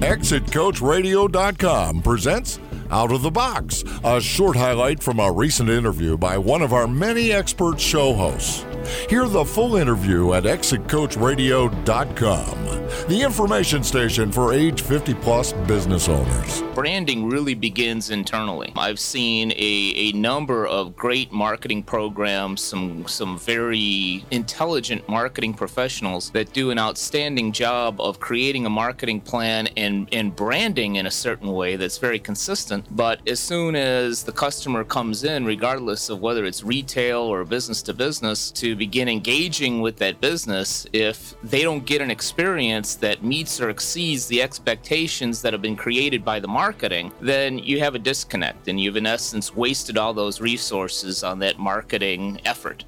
ExitCoachRadio.com presents Out of the Box, a short highlight from a recent interview by one of our many expert show hosts. Hear the full interview at ExitCoachRadio.com, the information station for age 50 plus business owners. Branding really begins internally. I've seen a, a number of great marketing programs, some, some very intelligent marketing professionals that do an outstanding job of creating a marketing plan and, and branding in a certain way that's very consistent. But as soon as the customer comes in, regardless of whether it's retail or business to business, to begin engaging with that business, if they don't get an experience that meets or exceeds the expectations that have been created by the marketing, then you have a disconnect and you've, in essence, wasted all those resources on that marketing effort.